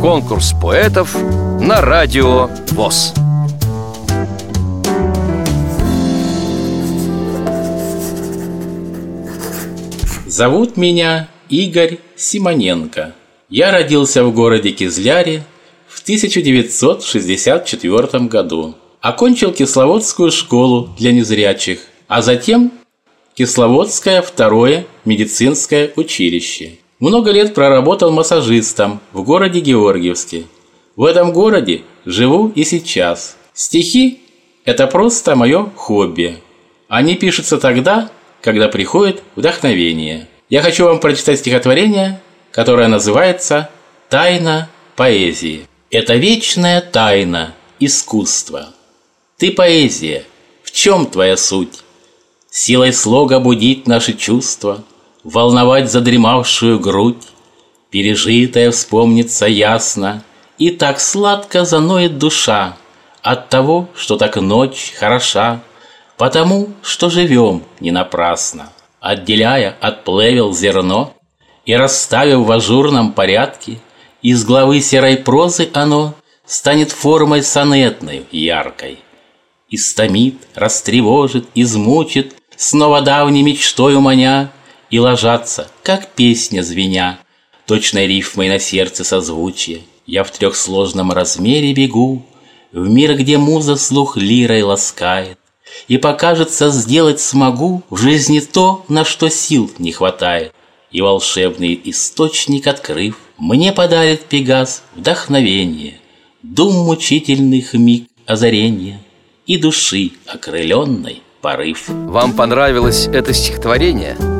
Конкурс поэтов на радио ВОЗ. Зовут меня Игорь Симоненко. Я родился в городе Кизляре в 1964 году. Окончил Кисловодскую школу для незрячих, а затем Кисловодское второе медицинское училище. Много лет проработал массажистом в городе Георгиевске. В этом городе живу и сейчас. Стихи – это просто мое хобби. Они пишутся тогда, когда приходит вдохновение. Я хочу вам прочитать стихотворение, которое называется «Тайна поэзии». Это вечная тайна искусства. Ты поэзия, в чем твоя суть? Силой слога будить наши чувства, Волновать задремавшую грудь, Пережитое вспомнится ясно, И так сладко заноет душа От того, что так ночь хороша, Потому, что живем не напрасно, Отделяя от плевел зерно И расставив в ажурном порядке, Из главы серой прозы оно Станет формой сонетной яркой – Истомит, растревожит, измучит, Снова давней мечтою маня, И ложатся, как песня звеня, Точной рифмой на сердце созвучие. Я в трехсложном размере бегу В мир, где муза слух лирой ласкает, И покажется, сделать смогу В жизни то, на что сил не хватает. И волшебный источник открыв, Мне подарит Пегас вдохновение, Дум мучительных миг озарения — и души окрыленной порыв. Вам понравилось это стихотворение?